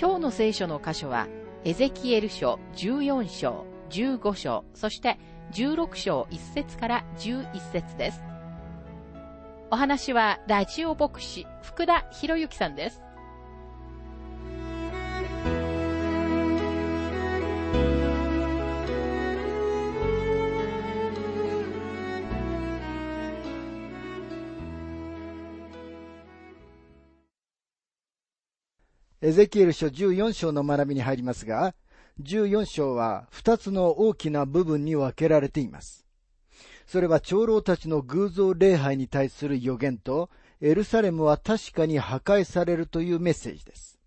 今日の聖書の箇所はエゼキエル書14章、15章、そして16章1節から11節です。お話はラジオ牧師福田博之さんです。エゼキエル書14章の学びに入りますが、14章は2つの大きな部分に分けられています。それは長老たちの偶像礼拝に対する予言と、エルサレムは確かに破壊されるというメッセージです。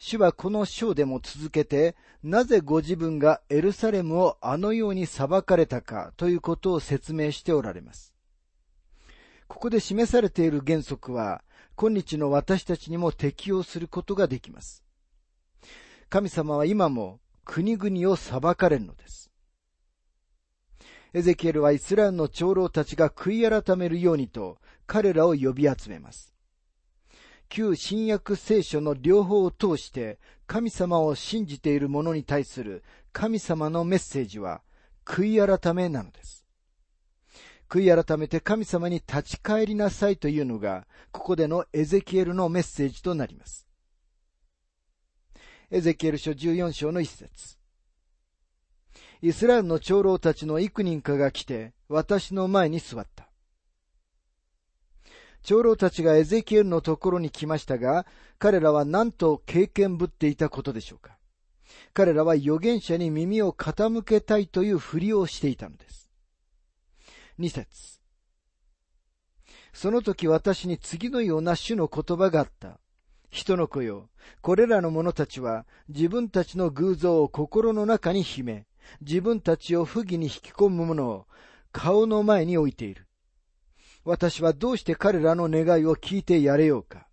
主はこの章でも続けて、なぜご自分がエルサレムをあのように裁かれたかということを説明しておられます。ここで示されている原則は、今日の私たちにも適用することができます。神様は今も国々を裁かれるのです。エゼキエルはイスラエルの長老たちが悔い改めるようにと彼らを呼び集めます。旧新約聖書の両方を通して神様を信じている者に対する神様のメッセージは悔い改めなのです。悔い改めて神様に立ち返りなさいというのが、ここでのエゼキエルのメッセージとなります。エゼキエル書14章の一節。イスラエルの長老たちの幾人かが来て、私の前に座った。長老たちがエゼキエルのところに来ましたが、彼らは何と経験ぶっていたことでしょうか。彼らは預言者に耳を傾けたいというふりをしていたのです。二節その時私に次のような種の言葉があった。人の子よ、これらの者たちは自分たちの偶像を心の中に秘め、自分たちを不義に引き込む者を顔の前に置いている。私はどうして彼らの願いを聞いてやれようか。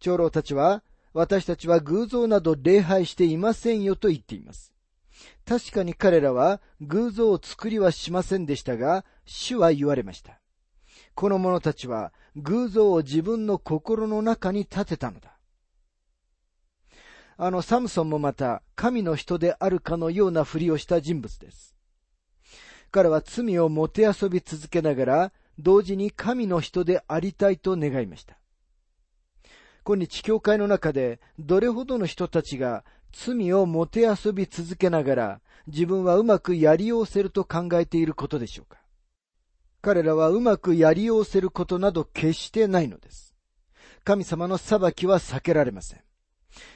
長老たちは、私たちは偶像など礼拝していませんよと言っています。確かに彼らは偶像を作りはしませんでしたが、主は言われました。この者たちは偶像を自分の心の中に立てたのだ。あのサムソンもまた神の人であるかのようなふりをした人物です。彼は罪をもてあそび続けながら、同時に神の人でありたいと願いました。今日教会の中でどれほどの人たちが罪をもてあそび続けながら自分はうまくやりようせると考えていることでしょうか彼らはうまくやりようせることなど決してないのです。神様の裁きは避けられません。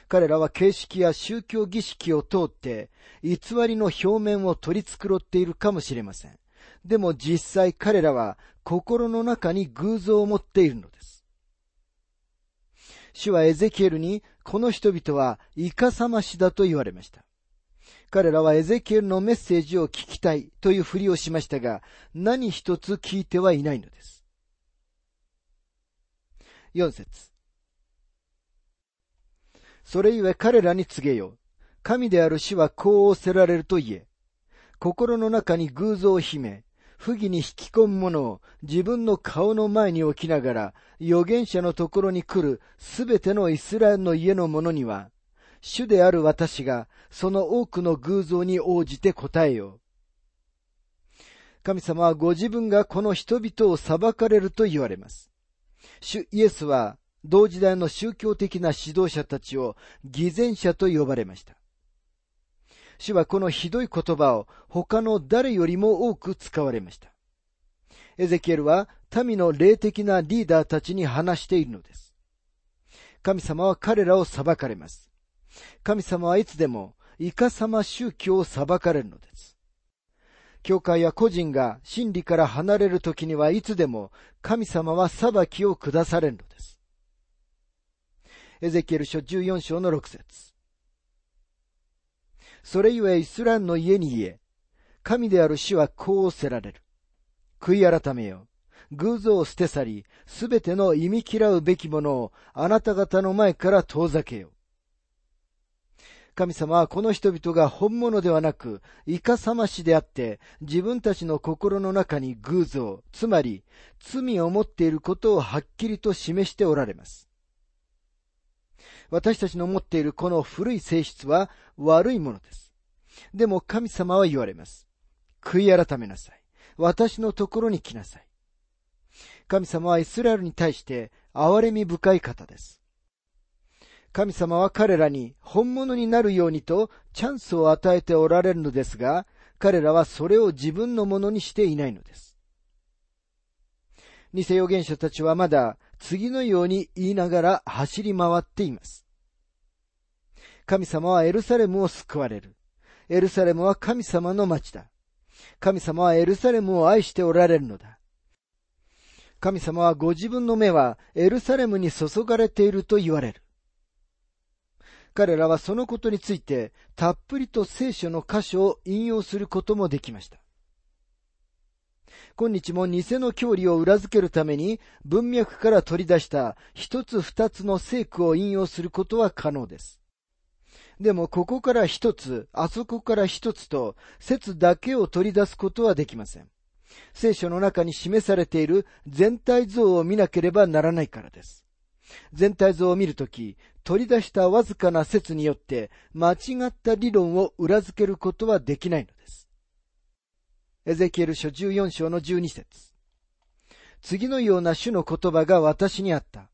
彼らは形式や宗教儀式を通って偽りの表面を取り繕っているかもしれません。でも実際彼らは心の中に偶像を持っているのです。主はエゼキエルにこの人々はいかさましだと言われました。彼らはエゼキエルのメッセージを聞きたいというふりをしましたが、何一つ聞いてはいないのです。4節それゆえ彼らに告げよう。神である死はこう仰せられると言え。心の中に偶像を秘め、不義に引き込む者を自分の顔の前に置きながら、預言者のところに来るすべてのイスラエルの家の者には、主である私がその多くの偶像に応じて答えよう。神様はご自分がこの人々を裁かれると言われます。主イエスは同時代の宗教的な指導者たちを偽善者と呼ばれました。主はこのひどい言葉を他の誰よりも多く使われました。エゼキエルは民の霊的なリーダーたちに話しているのです。神様は彼らを裁かれます。神様はいつでもイカ様宗教を裁かれるのです。教会や個人が真理から離れる時にはいつでも神様は裁きを下されるのです。エゼキエル書14章の6節それゆえイスラエルの家に言え、神である主はこうせられる。悔い改めよ。偶像を捨て去り、すべての忌み嫌うべきものをあなた方の前から遠ざけよ。神様はこの人々が本物ではなく、イカサマしであって、自分たちの心の中に偶像、つまり罪を持っていることをはっきりと示しておられます。私たちの持っているこの古い性質は悪いものです。でも神様は言われます。悔い改めなさい。私のところに来なさい。神様はイスラエルに対して憐れみ深い方です。神様は彼らに本物になるようにとチャンスを与えておられるのですが、彼らはそれを自分のものにしていないのです。偽預言者たちはまだ次のように言いながら走り回っています。神様はエルサレムを救われる。エルサレムは神様の町だ。神様はエルサレムを愛しておられるのだ。神様はご自分の目はエルサレムに注がれていると言われる。彼らはそのことについてたっぷりと聖書の箇所を引用することもできました。今日も偽の教理を裏付けるために文脈から取り出した一つ二つの聖句を引用することは可能です。でもここから一つ、あそこから一つと説だけを取り出すことはできません。聖書の中に示されている全体像を見なければならないからです。全体像を見るとき、取り出したわずかな説によって間違った理論を裏付けることはできないのです。エゼキエル書14章の12節次のような種の言葉が私にあった。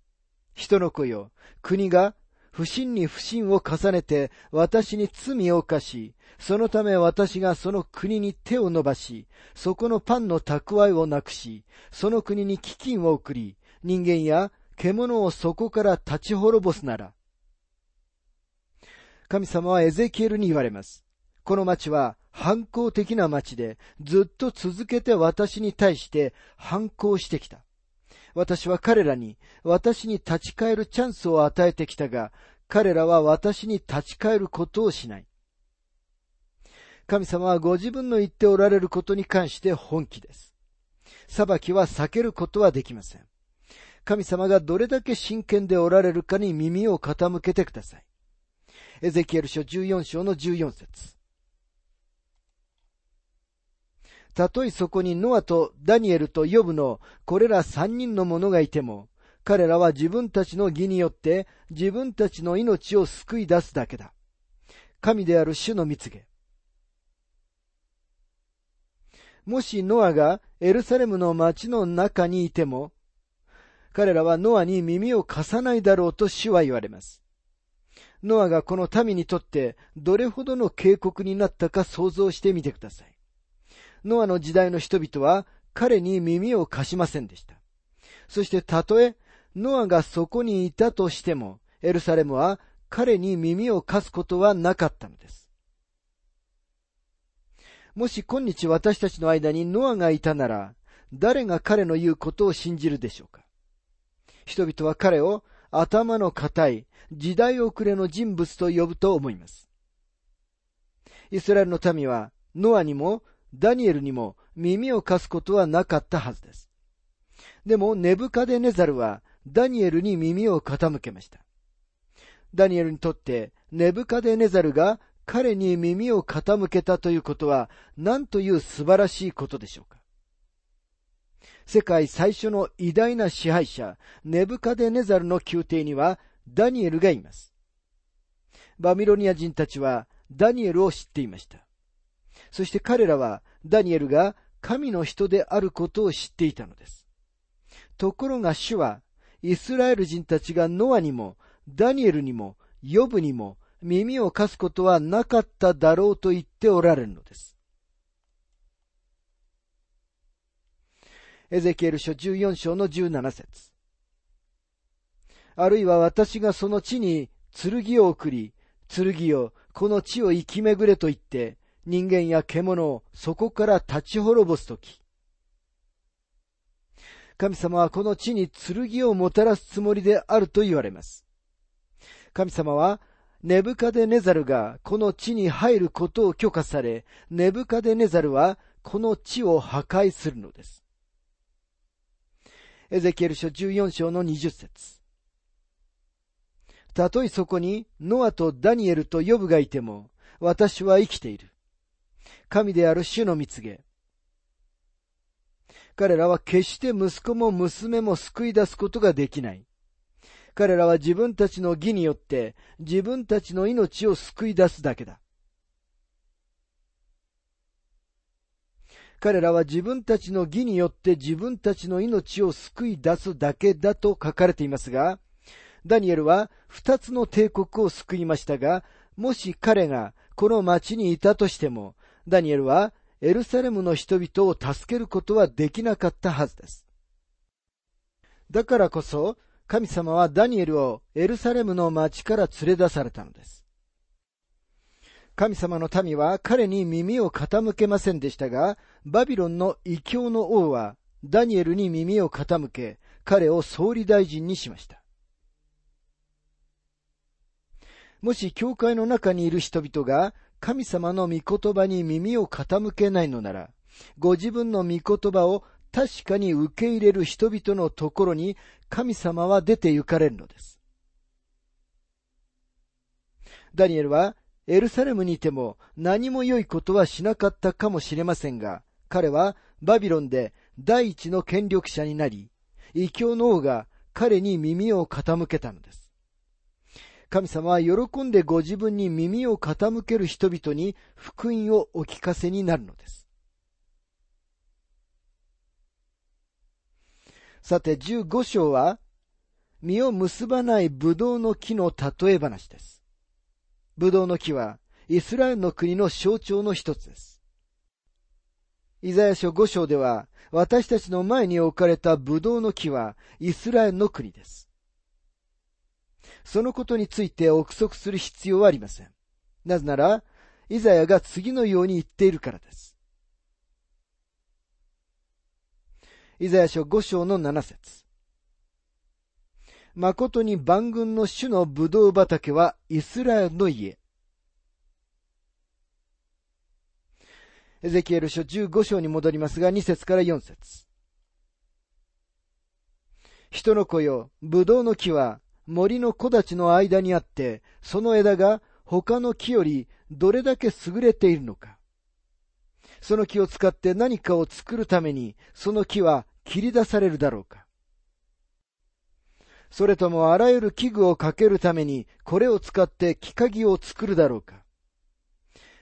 人の子よ、国が不信に不信を重ねて私に罪を犯し、そのため私がその国に手を伸ばし、そこのパンの蓄えをなくし、その国に飢饉を送り、人間や獣をそこから立ち滅ぼすなら。神様はエゼキエルに言われます。この町は反抗的な町で、ずっと続けて私に対して反抗してきた。私は彼らに私に立ち返るチャンスを与えてきたが、彼らは私に立ち返ることをしない。神様はご自分の言っておられることに関して本気です。裁きは避けることはできません。神様がどれだけ真剣でおられるかに耳を傾けてください。エゼキエル書14章の14節たとえそこにノアとダニエルとヨブのこれら三人の者がいても、彼らは自分たちの義によって自分たちの命を救い出すだけだ。神である主の蜜げ。もしノアがエルサレムの町の中にいても、彼らはノアに耳を貸さないだろうと主は言われます。ノアがこの民にとってどれほどの警告になったか想像してみてください。ノアの時代の人々は彼に耳を貸しませんでした。そしてたとえノアがそこにいたとしても、エルサレムは彼に耳を貸すことはなかったのです。もし今日私たちの間にノアがいたなら、誰が彼の言うことを信じるでしょうか人々は彼を頭の固い時代遅れの人物と呼ぶと思います。イスラエルの民はノアにもダニエルにも耳を貸すことはなかったはずです。でもネブカデネザルはダニエルに耳を傾けました。ダニエルにとってネブカデネザルが彼に耳を傾けたということは何という素晴らしいことでしょうか。世界最初の偉大な支配者、ネブカデネザルの宮廷にはダニエルがいます。バビロニア人たちはダニエルを知っていました。そして彼らはダニエルが神の人であることを知っていたのです。ところが主はイスラエル人たちがノアにも、ダニエルにも、ヨブにも耳を貸すことはなかっただろうと言っておられるのです。エゼキエル書14章の17節あるいは私がその地に剣を送り、剣よ、この地を生き巡れと言って、人間や獣をそこから立ち滅ぼすとき、神様はこの地に剣をもたらすつもりであると言われます。神様は、ネブカデネザルがこの地に入ることを許可され、ネブカデネザルはこの地を破壊するのです。エゼキエル書14章の20節たとえそこにノアとダニエルとヨブがいても、私は生きている。神である主の蜜げ。彼らは決して息子も娘も救い出すことができない。彼らは自分たちの義によって自分たちの命を救い出すだけだ。彼らは自分たちの義によって自分たちの命を救い出すだけだと書かれていますが、ダニエルは二つの帝国を救いましたが、もし彼がこの町にいたとしても、ダニエルはエルサレムの人々を助けることはできなかったはずです。だからこそ、神様はダニエルをエルサレムの町から連れ出されたのです。神様の民は彼に耳を傾けませんでしたが、バビロンの異教の王はダニエルに耳を傾け、彼を総理大臣にしました。もし教会の中にいる人々が神様の御言葉に耳を傾けないのなら、ご自分の御言葉を確かに受け入れる人々のところに神様は出て行かれるのです。ダニエルはエルサレムにいても何も良いことはしなかったかもしれませんが、彼はバビロンで第一の権力者になり、異教の王が彼に耳を傾けたのです。神様は喜んでご自分に耳を傾ける人々に福音をお聞かせになるのです。さて、15章は、実を結ばないブドウの木の例え話です。ブドウの木は、イスラエルの国の象徴の一つです。イザヤ書5章では、私たちの前に置かれたブドウの木は、イスラエルの国です。そのことについて憶測する必要はありません。なぜなら、イザヤが次のように言っているからです。イザヤ書5章の7節誠に万軍の主の葡萄畑はイスラエルの家。エゼキエル書15章に戻りますが、2節から4節人の子よ、葡萄の木は森の木立の間にあって、その枝が他の木よりどれだけ優れているのか。その木を使って何かを作るために、その木は切り出されるだろうか。それともあらゆる器具をかけるために、これを使って木鍵を作るだろうか。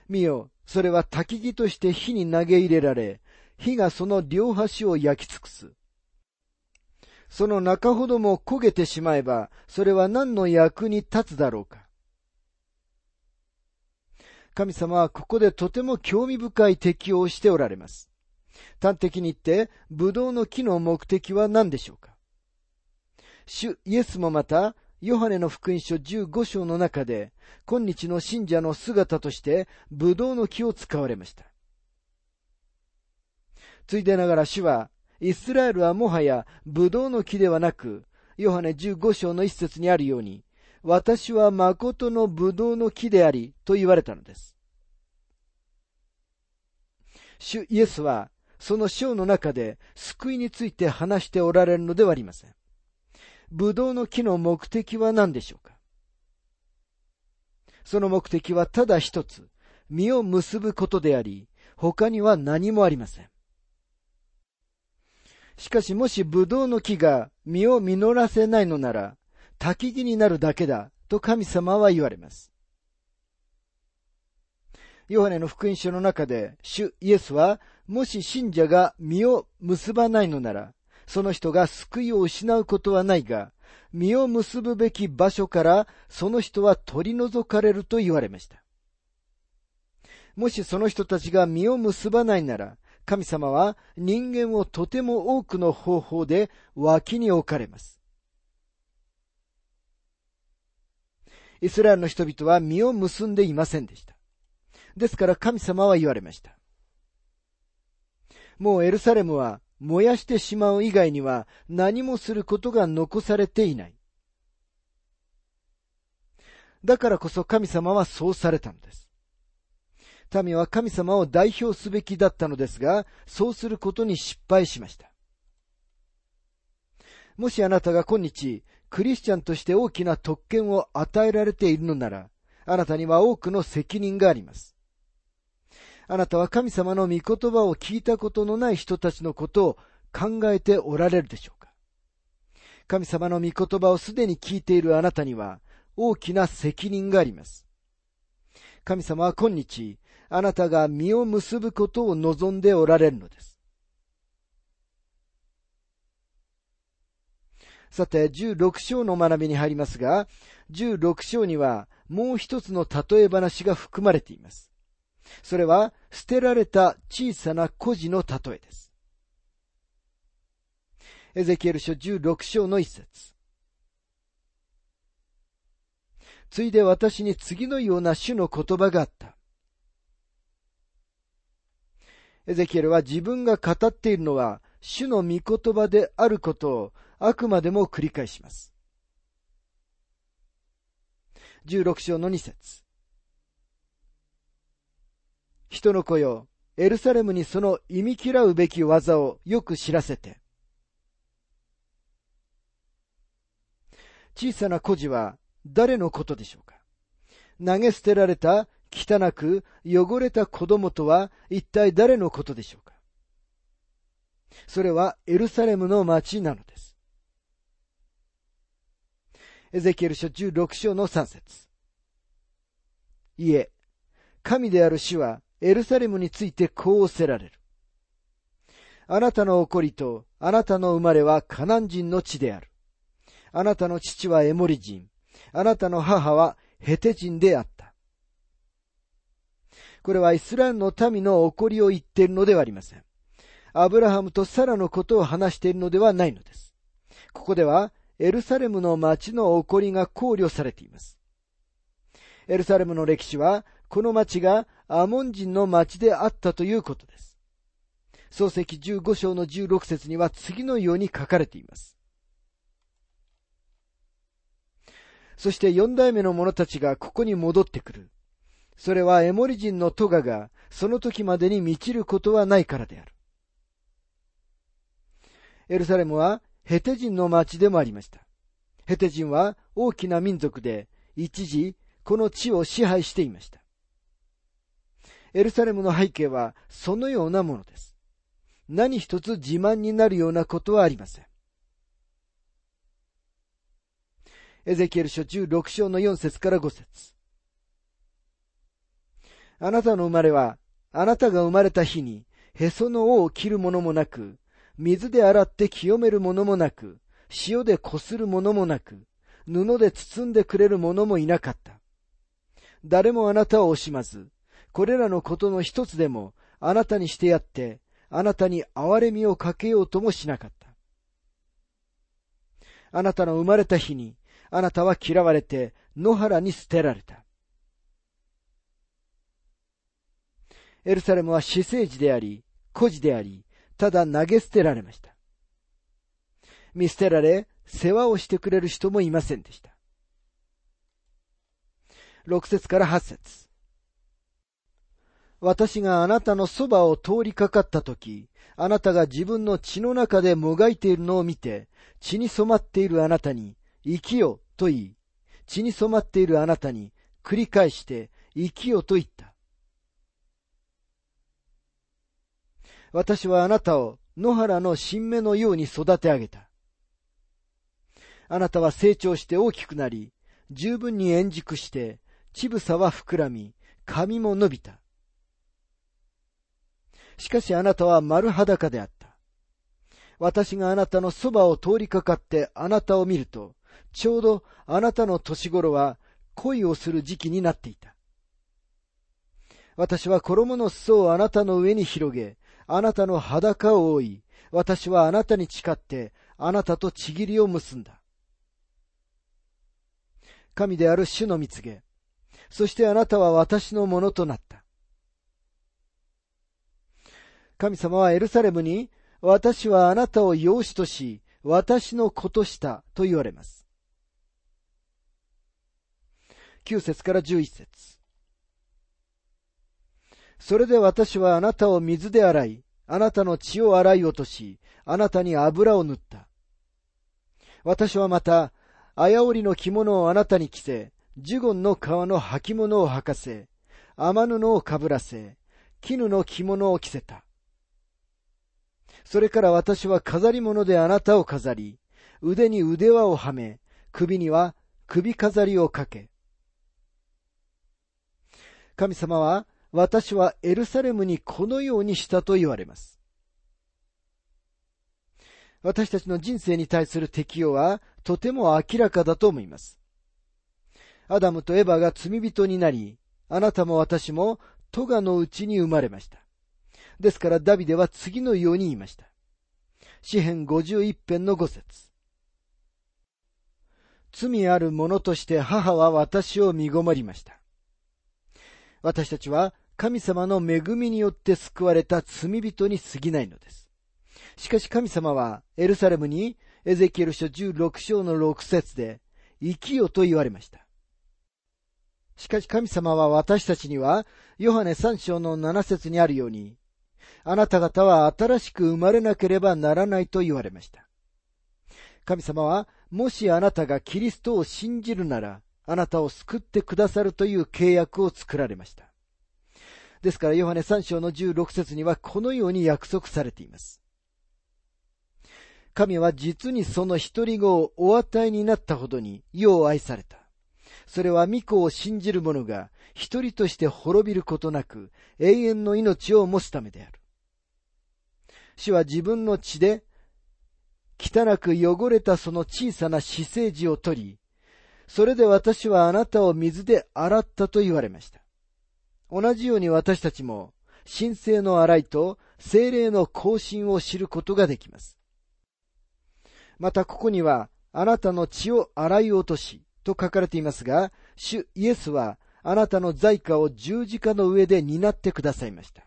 見よ、それは焚き木として火に投げ入れられ、火がその両端を焼き尽くす。その中ほども焦げてしまえば、それは何の役に立つだろうか。神様はここでとても興味深い適用をしておられます。端的に言って、ブドウの木の目的は何でしょうか主イエスもまた、ヨハネの福音書15章の中で、今日の信者の姿として、ブドウの木を使われました。ついでながら主は、イスラエルはもはやブドウの木ではなく、ヨハネ15章の一節にあるように、私は誠のブドウの木であり、と言われたのです。主イエスは、その章の中で救いについて話しておられるのではありません。ブドウの木の目的は何でしょうか？その目的はただ一つ、実を結ぶことであり、他には何もありません。しかしもしブドウの木が実を実らせないのなら、焚き木になるだけだ、と神様は言われます。ヨハネの福音書の中で、主イエスは、もし信者が実を結ばないのなら、その人が救いを失うことはないが、実を結ぶべき場所からその人は取り除かれると言われました。もしその人たちが実を結ばないなら、神様は人間をとても多くの方法で脇に置かれます。イスラエルの人々は実を結んでいませんでした。ですから神様は言われました。もうエルサレムは燃やしてしまう以外には何もすることが残されていない。だからこそ神様はそうされたのです。民は神様を代表すべきだったのですが、そうすることに失敗しました。もしあなたが今日、クリスチャンとして大きな特権を与えられているのなら、あなたには多くの責任があります。あなたは神様の御言葉を聞いたことのない人たちのことを考えておられるでしょうか神様の御言葉をすでに聞いているあなたには大きな責任があります。神様は今日、あなたが実を結ぶことを望んでおられるのです。さて、16章の学びに入りますが、16章にはもう一つの例え話が含まれています。それは捨てられた小さな孤児の例えです。エゼキエル書16章の一節。ついで私に次のような主の言葉があった。エゼキエルは自分が語っているのは主の御言葉であることをあくまでも繰り返します。16章の2節人の子よ、エルサレムにその忌み嫌うべき技をよく知らせて。小さな孤児は誰のことでしょうか投げ捨てられた汚く汚れた子供とは一体誰のことでしょうか？それはエルサレムの町なのです。エゼキエル書16章の3節いえ、神である主はエルサレムについてこうおせられる。あなたの怒りとあなたの生まれはカナン人の地である。あなたの父はエモリ人。あなたの母はヘテ人であった。これはイスラエルの民の怒りを言っているのではありません。アブラハムとサラのことを話しているのではないのです。ここではエルサレムの町の起こりが考慮されています。エルサレムの歴史はこの町がアモン人の町であったということです。漱石15章の16節には次のように書かれています。そして四代目の者たちがここに戻ってくる。それはエモリ人のトガがその時までに満ちることはないからである。エルサレムはヘテ人の町でもありました。ヘテ人は大きな民族で一時この地を支配していました。エルサレムの背景はそのようなものです。何一つ自慢になるようなことはありません。エゼキエル書16章の4節から5節あなたの生まれは、あなたが生まれた日に、へその尾を切るものもなく、水で洗って清めるものもなく、塩でこするものもなく、布で包んでくれるものもいなかった。誰もあなたを惜しまず、これらのことの一つでもあなたにしてやって、あなたに憐れみをかけようともしなかった。あなたの生まれた日に、あなたは嫌われて野原に捨てられた。エルサレムは死生児であり、孤児であり、ただ投げ捨てられました。見捨てられ、世話をしてくれる人もいませんでした。6節から8節私があなたのそばを通りかかったとき、あなたが自分の血の中でもがいているのを見て、血に染まっているあなたに、生きよと言い、血に染まっているあなたに、繰り返して生きよと言った。私はあなたを野原の新芽のように育て上げた。あなたは成長して大きくなり、十分に円熟して、乳房は膨らみ、髪も伸びた。しかしあなたは丸裸であった。私があなたのそばを通りかかってあなたを見ると、ちょうどあなたの年頃は恋をする時期になっていた。私は衣の裾をあなたの上に広げ、あなたの裸を覆い、私はあなたに誓って、あなたとちぎりを結んだ。神である主の蜜げ、そしてあなたは私のものとなった。神様はエルサレムに、私はあなたを養子とし、私の子としたと言われます。9節から11節それで私はあなたを水で洗い、あなたの血を洗い落とし、あなたに油を塗った。私はまた、あやおりの着物をあなたに着せ、ジュゴンの皮の履物を履かせ、天布をかぶらせ、絹の着物を着せた。それから私は飾り物であなたを飾り、腕に腕輪をはめ、首には首飾りをかけ。神様は、私はエルサレムにこのようにしたと言われます。私たちの人生に対する適用はとても明らかだと思います。アダムとエバが罪人になり、あなたも私もトガのうちに生まれました。ですからダビデは次のように言いました。詩編51編の5節罪ある者として母は私を身ごもりました。私たちは神様の恵みによって救われた罪人に過ぎないのです。しかし神様はエルサレムにエゼキエル書16章の6節で生きよと言われました。しかし神様は私たちにはヨハネ3章の7節にあるようにあなた方は新しく生まれなければならないと言われました。神様はもしあなたがキリストを信じるならあなたを救ってくださるという契約を作られました。ですからヨハネ3章の16節にはこのように約束されています。神は実にその一人子をお与えになったほどに世を愛された。それは御子を信じる者が一人として滅びることなく永遠の命を持つためである。主は自分の血で汚く汚れたその小さな死生児を取り、それで私はあなたを水で洗ったと言われました。同じように私たちも神聖の洗いと精霊の更新を知ることができます。またここには、あなたの血を洗い落とし、と書かれていますが、主イエスは、あなたの在家を十字架の上で担ってくださいました。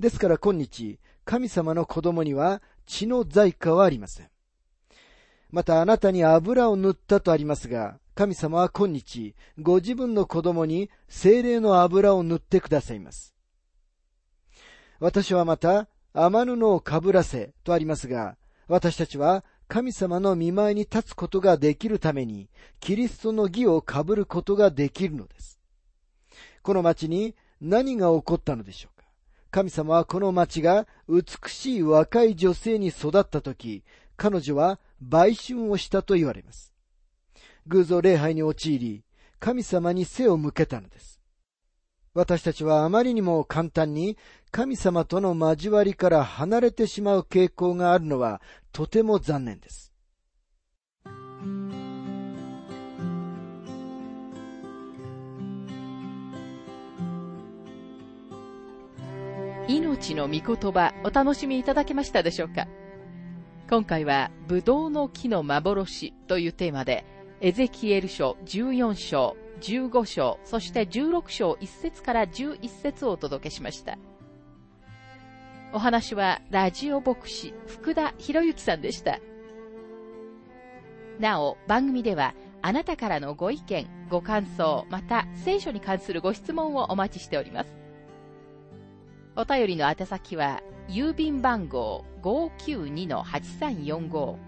ですから今日、神様の子供には血の在家はありません。またあなたに油を塗ったとありますが、神様は今日、ご自分の子供に精霊の油を塗ってくださいます。私はまた、天布をかぶらせとありますが、私たちは神様の見舞いに立つことができるために、キリストの義を被ることができるのです。この町に何が起こったのでしょうか神様はこの町が美しい若い女性に育ったとき、彼女は売春をしたと言われます。偶像礼拝に陥り、神様に背を向けたのです。私たちはあまりにも簡単に神様との交わりから離れてしまう傾向があるのはとても残念です。命の御言葉お楽しみいただけましたでしょうか？今回は、ブドウの木の幻というテーマで、エゼキエル書14章15章、そして16章1節から11節をお届けしました。お話はラジオ牧師福田博之さんでした。なお、番組ではあなたからのご意見、ご感想、また聖書に関するご質問をお待ちしております。お便りの宛先は、郵便番号592-8345